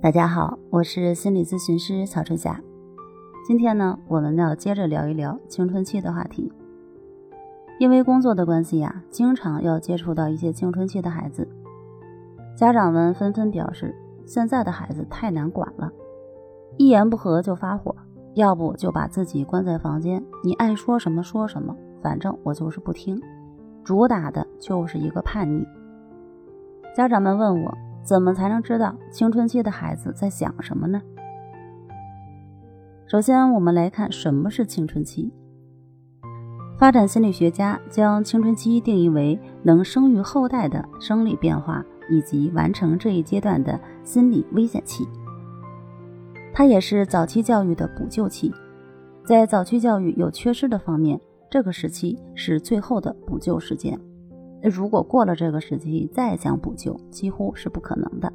大家好，我是心理咨询师曹春霞。今天呢，我们要接着聊一聊青春期的话题。因为工作的关系呀，经常要接触到一些青春期的孩子，家长们纷纷表示，现在的孩子太难管了，一言不合就发火，要不就把自己关在房间，你爱说什么说什么，反正我就是不听，主打的就是一个叛逆。家长们问我，怎么才能知道青春期的孩子在想什么呢？首先，我们来看什么是青春期。发展心理学家将青春期定义为能生育后代的生理变化以及完成这一阶段的心理危险期。它也是早期教育的补救期。在早期教育有缺失的方面，这个时期是最后的补救时间。如果过了这个时期再想补救，几乎是不可能的。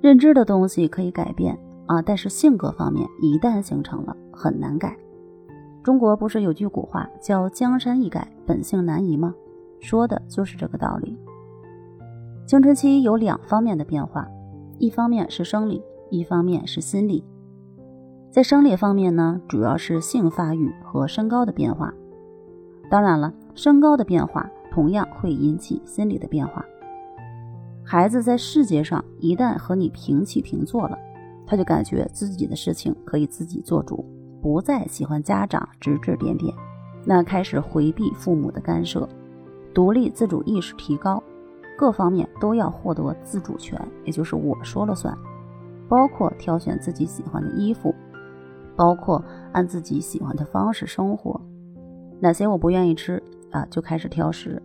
认知的东西可以改变啊，但是性格方面一旦形成了，很难改。中国不是有句古话叫“江山易改，本性难移”吗？说的就是这个道理。青春期有两方面的变化，一方面是生理，一方面是心理。在生理方面呢，主要是性发育和身高的变化。当然了，身高的变化。同样会引起心理的变化。孩子在世界上一旦和你平起平坐了，他就感觉自己的事情可以自己做主，不再喜欢家长指指点点，那开始回避父母的干涉，独立自主意识提高，各方面都要获得自主权，也就是我说了算，包括挑选自己喜欢的衣服，包括按自己喜欢的方式生活，哪些我不愿意吃。啊，就开始挑食，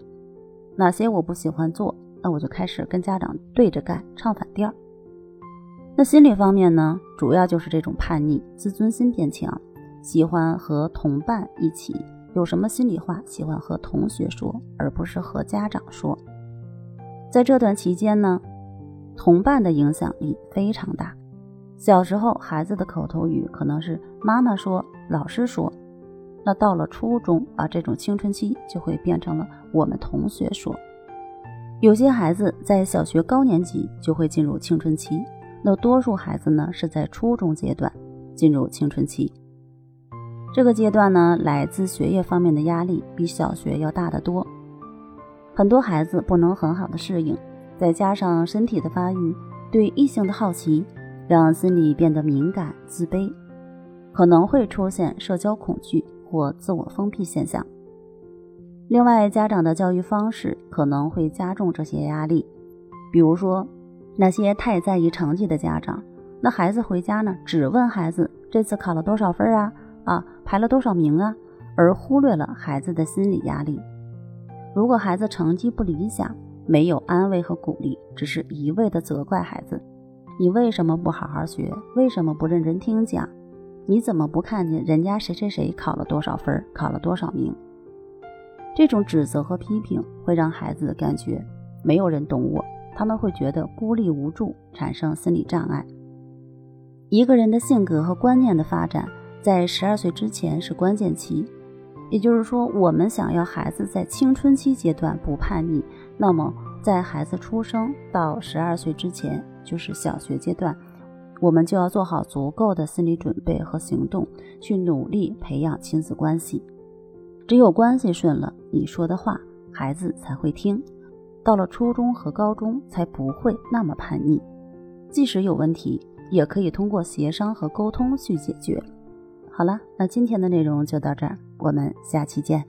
哪些我不喜欢做，那我就开始跟家长对着干，唱反调。那心理方面呢，主要就是这种叛逆，自尊心变强，喜欢和同伴一起，有什么心里话喜欢和同学说，而不是和家长说。在这段期间呢，同伴的影响力非常大。小时候孩子的口头语可能是妈妈说，老师说。那到了初中啊，这种青春期就会变成了我们同学说。有些孩子在小学高年级就会进入青春期，那多数孩子呢是在初中阶段进入青春期。这个阶段呢，来自学业方面的压力比小学要大得多，很多孩子不能很好的适应，再加上身体的发育，对异性的好奇，让心理变得敏感、自卑，可能会出现社交恐惧。或自我封闭现象。另外，家长的教育方式可能会加重这些压力。比如说，那些太在意成绩的家长，那孩子回家呢，只问孩子这次考了多少分啊，啊，排了多少名啊，而忽略了孩子的心理压力。如果孩子成绩不理想，没有安慰和鼓励，只是一味的责怪孩子：“你为什么不好好学？为什么不认真听讲？”你怎么不看见人家谁谁谁考了多少分，考了多少名？这种指责和批评会让孩子感觉没有人懂我，他们会觉得孤立无助，产生心理障碍。一个人的性格和观念的发展，在十二岁之前是关键期，也就是说，我们想要孩子在青春期阶段不叛逆，那么在孩子出生到十二岁之前，就是小学阶段。我们就要做好足够的心理准备和行动，去努力培养亲子关系。只有关系顺了，你说的话孩子才会听。到了初中和高中，才不会那么叛逆。即使有问题，也可以通过协商和沟通去解决。好了，那今天的内容就到这儿，我们下期见。